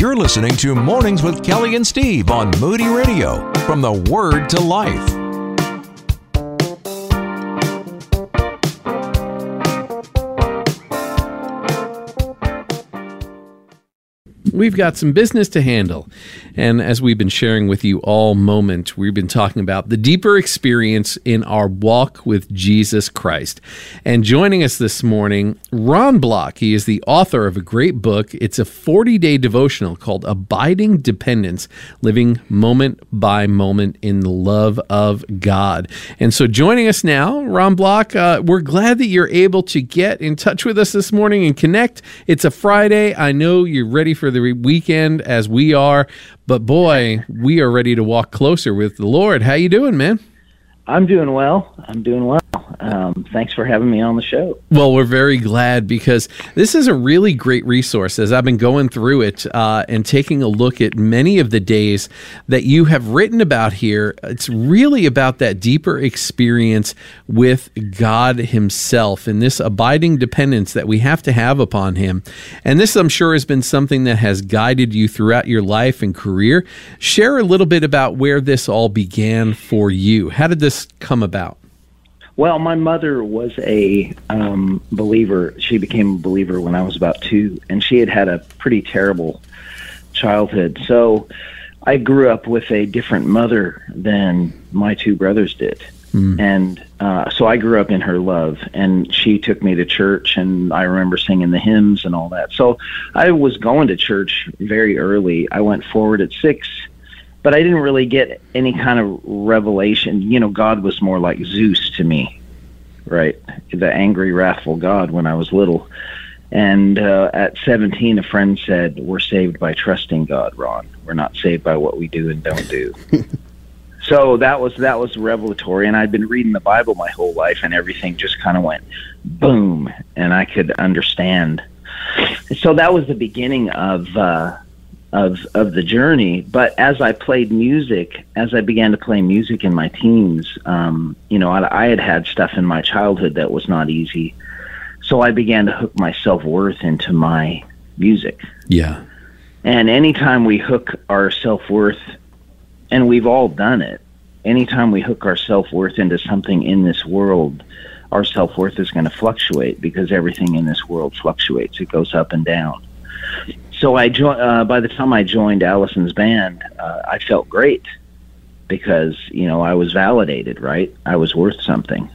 You're listening to Mornings with Kelly and Steve on Moody Radio. From the Word to Life. We've got some business to handle. And as we've been sharing with you all moment, we've been talking about the deeper experience in our walk with Jesus Christ. And joining us this morning, Ron Block. He is the author of a great book. It's a 40 day devotional called Abiding Dependence Living Moment by Moment in the Love of God. And so joining us now, Ron Block, uh, we're glad that you're able to get in touch with us this morning and connect. It's a Friday. I know you're ready for the weekend as we are, but boy, we are ready to walk closer with the Lord. How you doing, man? I'm doing well. I'm doing well. Um, thanks for having me on the show. Well, we're very glad because this is a really great resource as I've been going through it uh, and taking a look at many of the days that you have written about here. It's really about that deeper experience with God Himself and this abiding dependence that we have to have upon Him. And this, I'm sure, has been something that has guided you throughout your life and career. Share a little bit about where this all began for you. How did this come about? Well, my mother was a um, believer. She became a believer when I was about two, and she had had a pretty terrible childhood. So I grew up with a different mother than my two brothers did. Mm. And uh, so I grew up in her love, and she took me to church, and I remember singing the hymns and all that. So I was going to church very early. I went forward at six but I didn't really get any kind of revelation. You know, God was more like Zeus to me, right? The angry, wrathful God when I was little. And uh, at 17, a friend said, We're saved by trusting God, Ron. We're not saved by what we do and don't do. so that was that was revelatory and I'd been reading the Bible my whole life and everything just kind of went boom and I could understand. So that was the beginning of uh of of the journey. But as I played music, as I began to play music in my teens, um, you know, I, I had had stuff in my childhood that was not easy. So I began to hook my self worth into my music. Yeah. And anytime we hook our self worth, and we've all done it, anytime we hook our self worth into something in this world, our self worth is going to fluctuate because everything in this world fluctuates. It goes up and down so I jo- uh, by the time I joined Alison's band, uh, I felt great because you know I was validated, right? I was worth something,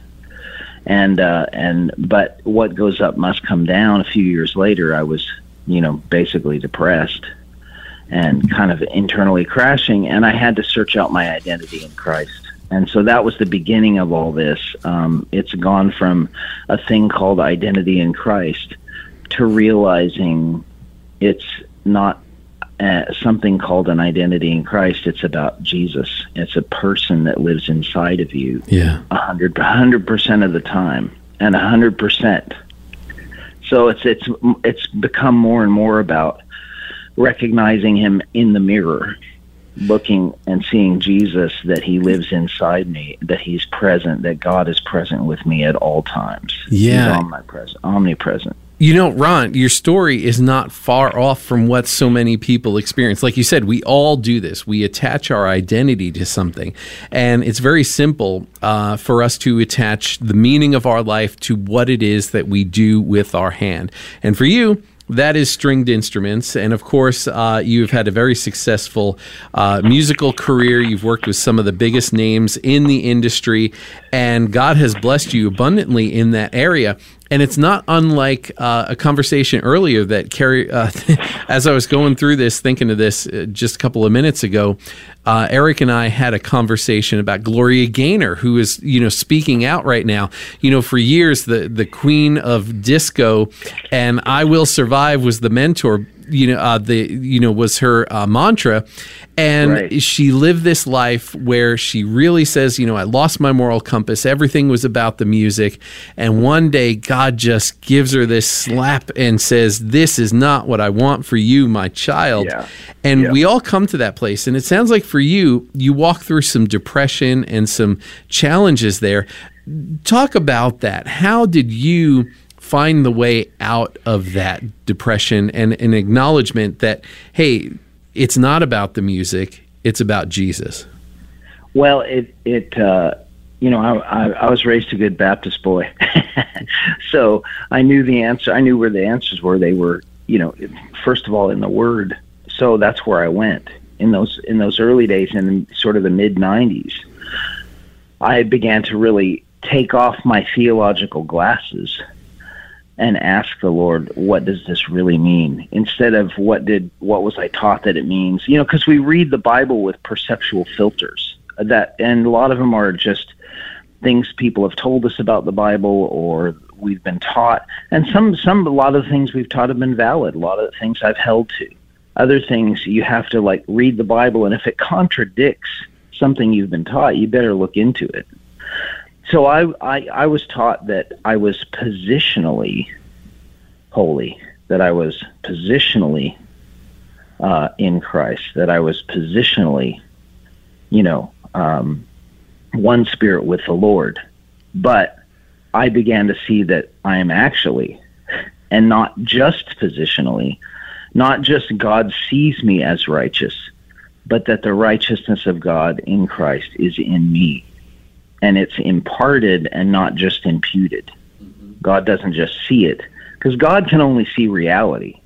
and uh, and but what goes up must come down. A few years later, I was you know basically depressed and kind of internally crashing, and I had to search out my identity in Christ. And so that was the beginning of all this. Um, it's gone from a thing called identity in Christ to realizing it's not uh, something called an identity in Christ. It's about Jesus. It's a person that lives inside of you. Yeah, a hundred, hundred percent of the time, and a hundred percent. So it's it's it's become more and more about recognizing Him in the mirror, looking and seeing Jesus that He lives inside me, that He's present, that God is present with me at all times. Yeah, He's omnipresent. Omnipresent. You know, Ron, your story is not far off from what so many people experience. Like you said, we all do this. We attach our identity to something. And it's very simple uh, for us to attach the meaning of our life to what it is that we do with our hand. And for you, that is stringed instruments. And of course, uh, you've had a very successful uh, musical career. You've worked with some of the biggest names in the industry, and God has blessed you abundantly in that area. And it's not unlike uh, a conversation earlier that Carrie, uh, as I was going through this, thinking of this uh, just a couple of minutes ago, uh, Eric and I had a conversation about Gloria Gaynor, who is you know speaking out right now. You know, for years the the queen of disco, and "I Will Survive" was the mentor you know uh, the you know was her uh, mantra. And right. she lived this life where she really says you know I lost my moral compass. Everything was about the music. And one day God just gives her this slap and says this is not what I want for you my child. Yeah. and yeah. we all come to that place. And it sounds like for you you walk through some depression and some challenges there. Talk about that. How did you find the way out of that depression and an acknowledgement that, hey, it's not about the music, it's about Jesus? Well, it, it, uh, you know, I, I, I was raised a good Baptist boy. so I knew the answer. I knew where the answers were. They were, you know, first of all, in the Word. So that's where I went in those in those early days in sort of the mid '90s. I began to really take off my theological glasses and ask the Lord, what does this really mean? Instead of what did what was I taught that it means? You know, because we read the Bible with perceptual filters that, and a lot of them are just things people have told us about the Bible or we've been taught, and some some a lot of the things we've taught have been valid. A lot of the things I've held to. Other things you have to like read the Bible, and if it contradicts something you've been taught, you better look into it so I, I I was taught that I was positionally holy, that I was positionally uh, in Christ, that I was positionally, you know, um, one spirit with the Lord. But I began to see that I am actually, and not just positionally, not just God sees me as righteous, but that the righteousness of God in Christ is in me and it's imparted and not just imputed. God doesn't just see it because God can only see reality.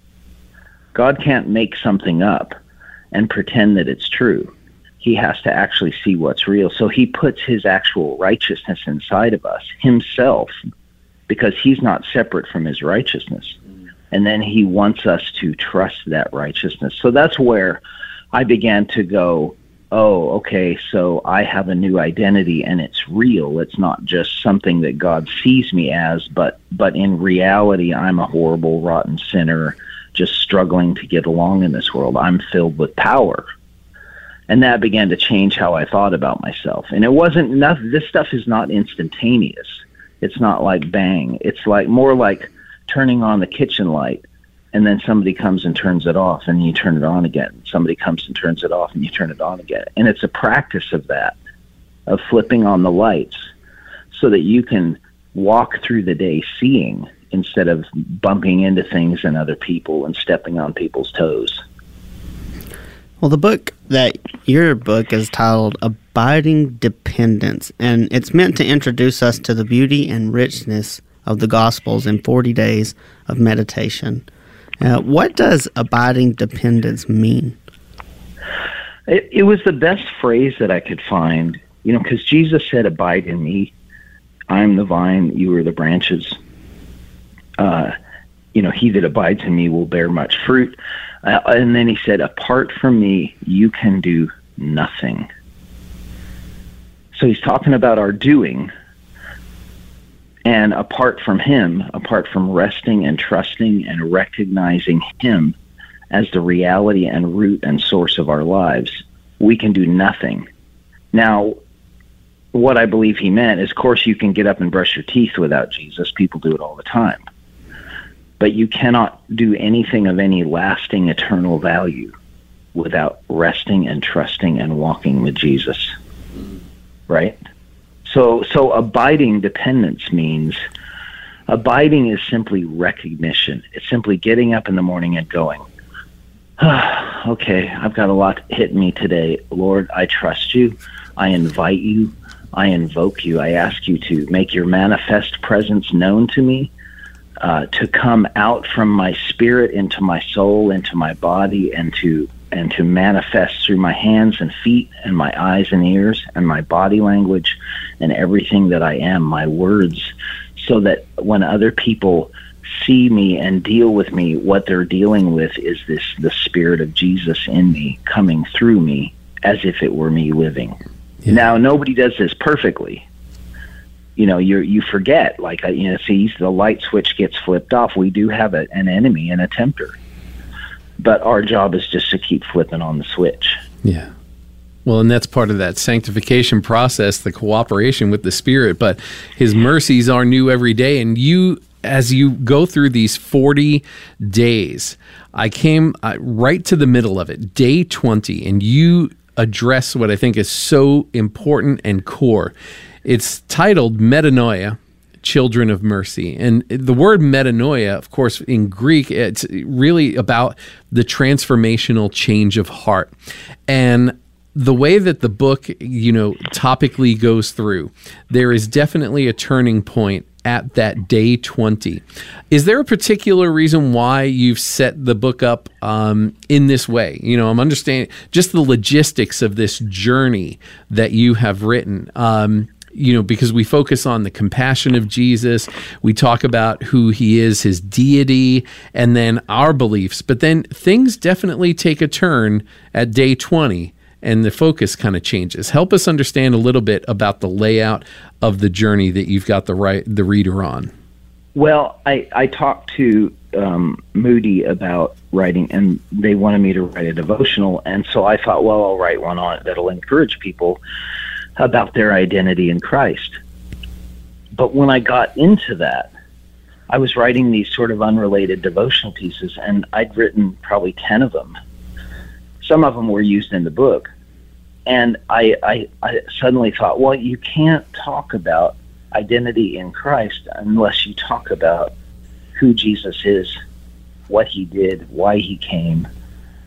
God can't make something up and pretend that it's true. He has to actually see what's real. So he puts his actual righteousness inside of us, himself, because he's not separate from his righteousness. And then he wants us to trust that righteousness. So that's where I began to go, oh, okay, so I have a new identity and it's real. It's not just something that God sees me as, but but in reality, I'm a horrible, rotten sinner, just struggling to get along in this world. I'm filled with power. And that began to change how I thought about myself. And it wasn't enough. This stuff is not instantaneous. It's not like bang. It's like more like turning on the kitchen light and then somebody comes and turns it off and you turn it on again. Somebody comes and turns it off and you turn it on again. And it's a practice of that of flipping on the lights so that you can walk through the day seeing instead of bumping into things and other people and stepping on people's toes. Well the book that your book is titled abiding dependence and it's meant to introduce us to the beauty and richness of the gospels in 40 days of meditation uh, what does abiding dependence mean? It, it, was the best phrase that I could find, you know, because Jesus said, Abide in me. I'm the vine, you are the branches. Uh, you know, he that abides in me will bear much fruit. Uh, and then he said, Apart from me, you can do nothing. So he's talking about our doing, and apart from Him, apart from resting and trusting and recognizing Him as the reality and root and source of our lives, we can do nothing. Now, what I believe he meant is, of course, you can get up and brush your teeth without Jesus. People do it all the time. But you cannot do anything of any lasting eternal value without resting and trusting and walking with Jesus. Right? So, so abiding dependence means abiding is simply recognition. It's simply getting up in the morning and going, okay, I've got a lot hitting me today. Lord, I trust you. I invite you. I invoke you. I ask you to make your manifest presence known to me, uh, to come out from my spirit into my soul, into my body, and to and to manifest through my hands and feet and my eyes and ears and my body language and everything that I am, my words, so that when other people see me and deal with me, what they're dealing with is this the spirit of Jesus in me coming through me as if it were me living. Yeah. Now nobody does this perfectly. You know, you you forget like uh, you know, see the light switch gets flipped off. We do have a, an enemy and a tempter but our job is just to keep flipping on the switch. Yeah. Well, and that's part of that sanctification process, the cooperation with the Spirit. But His mercies are new every day. And you, as you go through these 40 days, I came right to the middle of it, day 20, and you address what I think is so important and core. It's titled Metanoia children of mercy. And the word metanoia, of course, in Greek, it's really about the transformational change of heart. And the way that the book, you know, topically goes through, there is definitely a turning point at that day 20. Is there a particular reason why you've set the book up um, in this way? You know, I'm understanding just the logistics of this journey that you have written. Um, you know, because we focus on the compassion of Jesus, we talk about who he is, his deity, and then our beliefs. But then things definitely take a turn at day 20 and the focus kind of changes. Help us understand a little bit about the layout of the journey that you've got the right the reader on. Well, I I talked to um, Moody about writing, and they wanted me to write a devotional, and so I thought, well, I'll write one on it that'll encourage people about their identity in Christ. But when I got into that, I was writing these sort of unrelated devotional pieces, and I'd written probably 10 of them. Some of them were used in the book. And I, I, I suddenly thought, well, you can't talk about identity in Christ unless you talk about who Jesus is, what he did, why he came,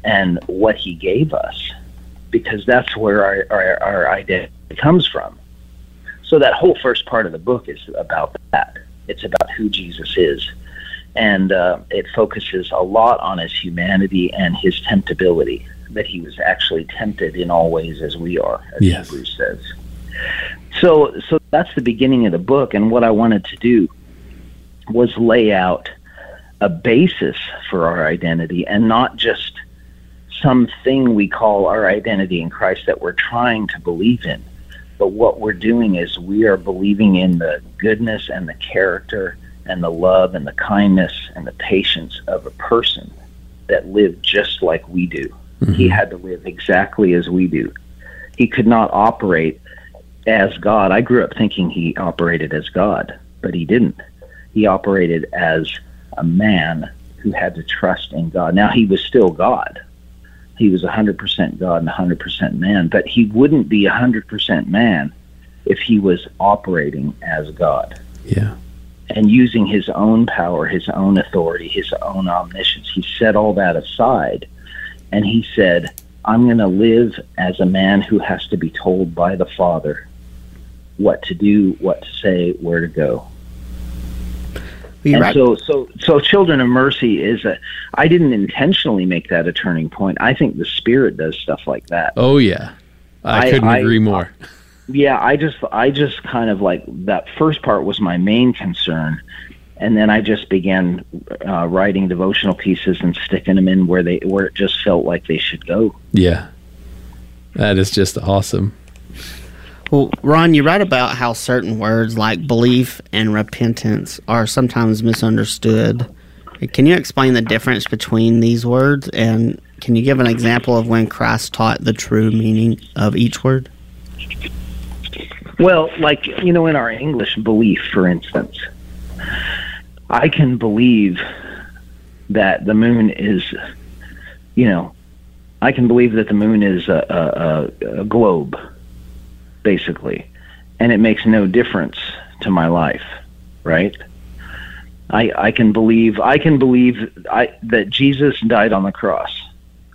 and what he gave us, because that's where our, our, our identity comes from. So that whole first part of the book is about that. It's about who Jesus is. And uh, it focuses a lot on his humanity and his temptability, that he was actually tempted in all ways as we are, as yes. Hebrews says. So, so that's the beginning of the book. And what I wanted to do was lay out a basis for our identity and not just something we call our identity in Christ that we're trying to believe in but what we're doing is we are believing in the goodness and the character and the love and the kindness and the patience of a person that lived just like we do. Mm-hmm. He had to live exactly as we do. He could not operate as God. I grew up thinking he operated as God, but he didn't. He operated as a man who had to trust in God. Now, he was still God he was 100% God and 100% man, but he wouldn't be 100% man if he was operating as God. Yeah. And using his own power, his own authority, his own omniscience. He set all that aside and he said, I'm going to live as a man who has to be told by the Father what to do, what to say, where to go and right. so, so, so, Children of Mercy is a. I didn't intentionally make that a turning point. I think the Spirit does stuff like that. Oh yeah, I, I couldn't I, agree more. yeah, I just, I just kind of like that first part was my main concern, and then I just began uh, writing devotional pieces and sticking them in where they, where it just felt like they should go. Yeah, that is just awesome. Well, Ron, you write about how certain words like belief and repentance are sometimes misunderstood. Can you explain the difference between these words? And can you give an example of when Christ taught the true meaning of each word? Well, like, you know, in our English belief, for instance, I can believe that the moon is, you know, I can believe that the moon is a, a, a globe basically, and it makes no difference to my life, right? I I can believe I can believe I that Jesus died on the cross.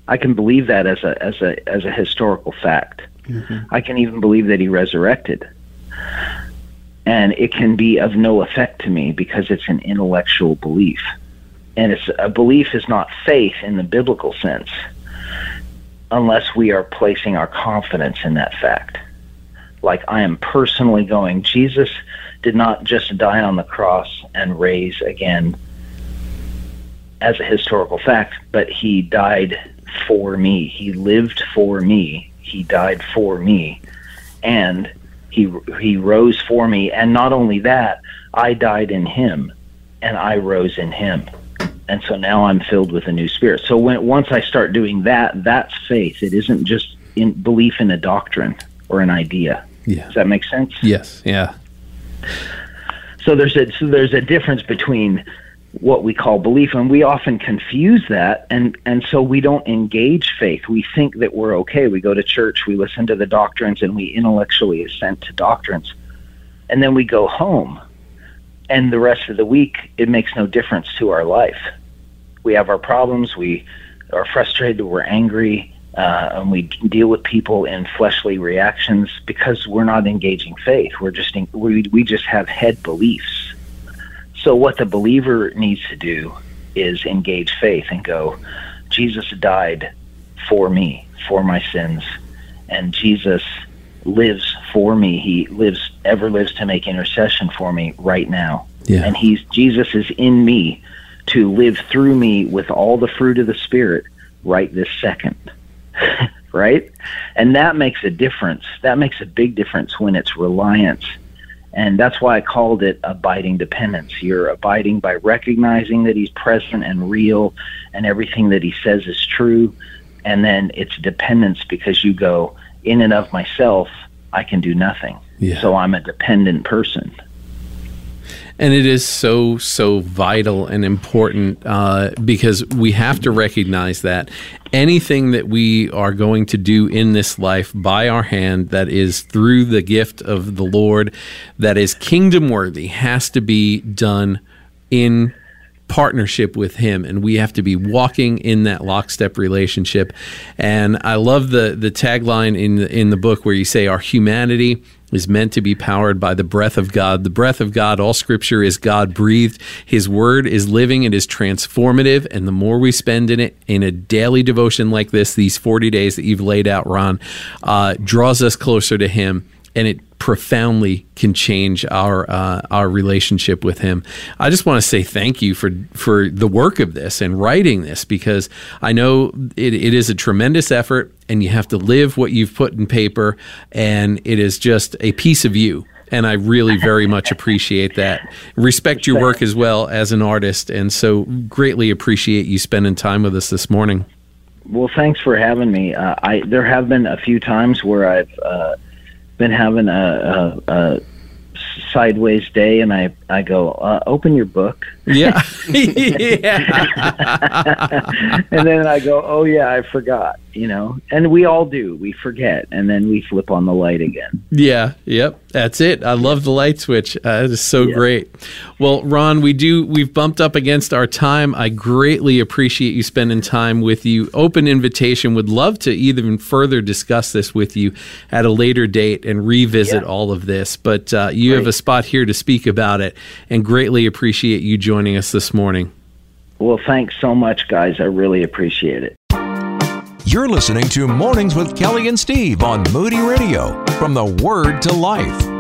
I can believe that as a as a as a historical fact. Mm-hmm. I can even believe that he resurrected. And it can be of no effect to me because it's an intellectual belief. And it's a belief is not faith in the biblical sense unless we are placing our confidence in that fact like I am personally going, Jesus did not just die on the cross and raise again as a historical fact, but he died for me. He lived for me. He died for me. And he he rose for me and not only that, I died in him and I rose in him. And so now I'm filled with a new spirit. So when once I start doing that, that's faith. It isn't just in belief in a doctrine or an idea. Yeah. Does that make sense? Yes. Yeah. So there's a so there's a difference between what we call belief and we often confuse that and and so we don't engage faith we think that we're okay we go to church we listen to the doctrines and we intellectually assent to doctrines and then we go home and the rest of the week, it makes no difference to our life. We have our problems. We are frustrated. We're angry. Uh, and we deal with people in fleshly reactions because we're not engaging faith. We're just in, we we just have head beliefs. So what the believer needs to do is engage faith and go, Jesus died for me, for my sins, and Jesus lives for me. He lives ever lives to make intercession for me right now. Yeah. And he's Jesus is in me to live through me with all the fruit of the spirit right this second. right? And that makes a difference. That makes a big difference when it's reliance. And that's why I called it abiding dependence. You're abiding by recognizing that he's present and real and everything that he says is true. And then it's dependence because you go, in and of myself, I can do nothing. Yeah. So I'm a dependent person. And it is so, so vital and important uh, because we have to recognize that anything that we are going to do in this life by our hand that is through the gift of the Lord, that is kingdom worthy, has to be done in partnership with him. And we have to be walking in that lockstep relationship. And i love the the tagline in the, in the book where you say our humanity is meant to be powered by the breath of God. The breath of God, all scripture is God breathed. His word is living, it is transformative. And the more we spend in it in a daily devotion like this, these 40 days that you've laid out, Ron, uh, draws us closer to Him and it profoundly can change our uh, our relationship with him. I just want to say thank you for for the work of this and writing this because I know it, it is a tremendous effort and you have to live what you've put in paper and it is just a piece of you and I really very much appreciate that. Respect your work as well as an artist, and so greatly appreciate you spending time with us this morning. Well, thanks for having me. Uh, I there have been a few times where I've uh, been having a, a, a sideways day, and I I go uh, open your book. Yeah, yeah. and then I go, oh yeah, I forgot. You know, and we all do. We forget, and then we flip on the light again. Yeah, yep, that's it. I love the light switch. Uh, it is so Yeah. great. Well, Ron, we do. We've bumped up against our time. I greatly appreciate you spending time with you. Open invitation. Would love to even further discuss this with you at a later date and revisit Yeah. all of this. But uh, you have a spot here to speak about it, and greatly appreciate you joining us this morning. Well, thanks so much, guys. I really appreciate it. You're listening to Mornings with Kelly and Steve on Moody Radio. From the Word to Life.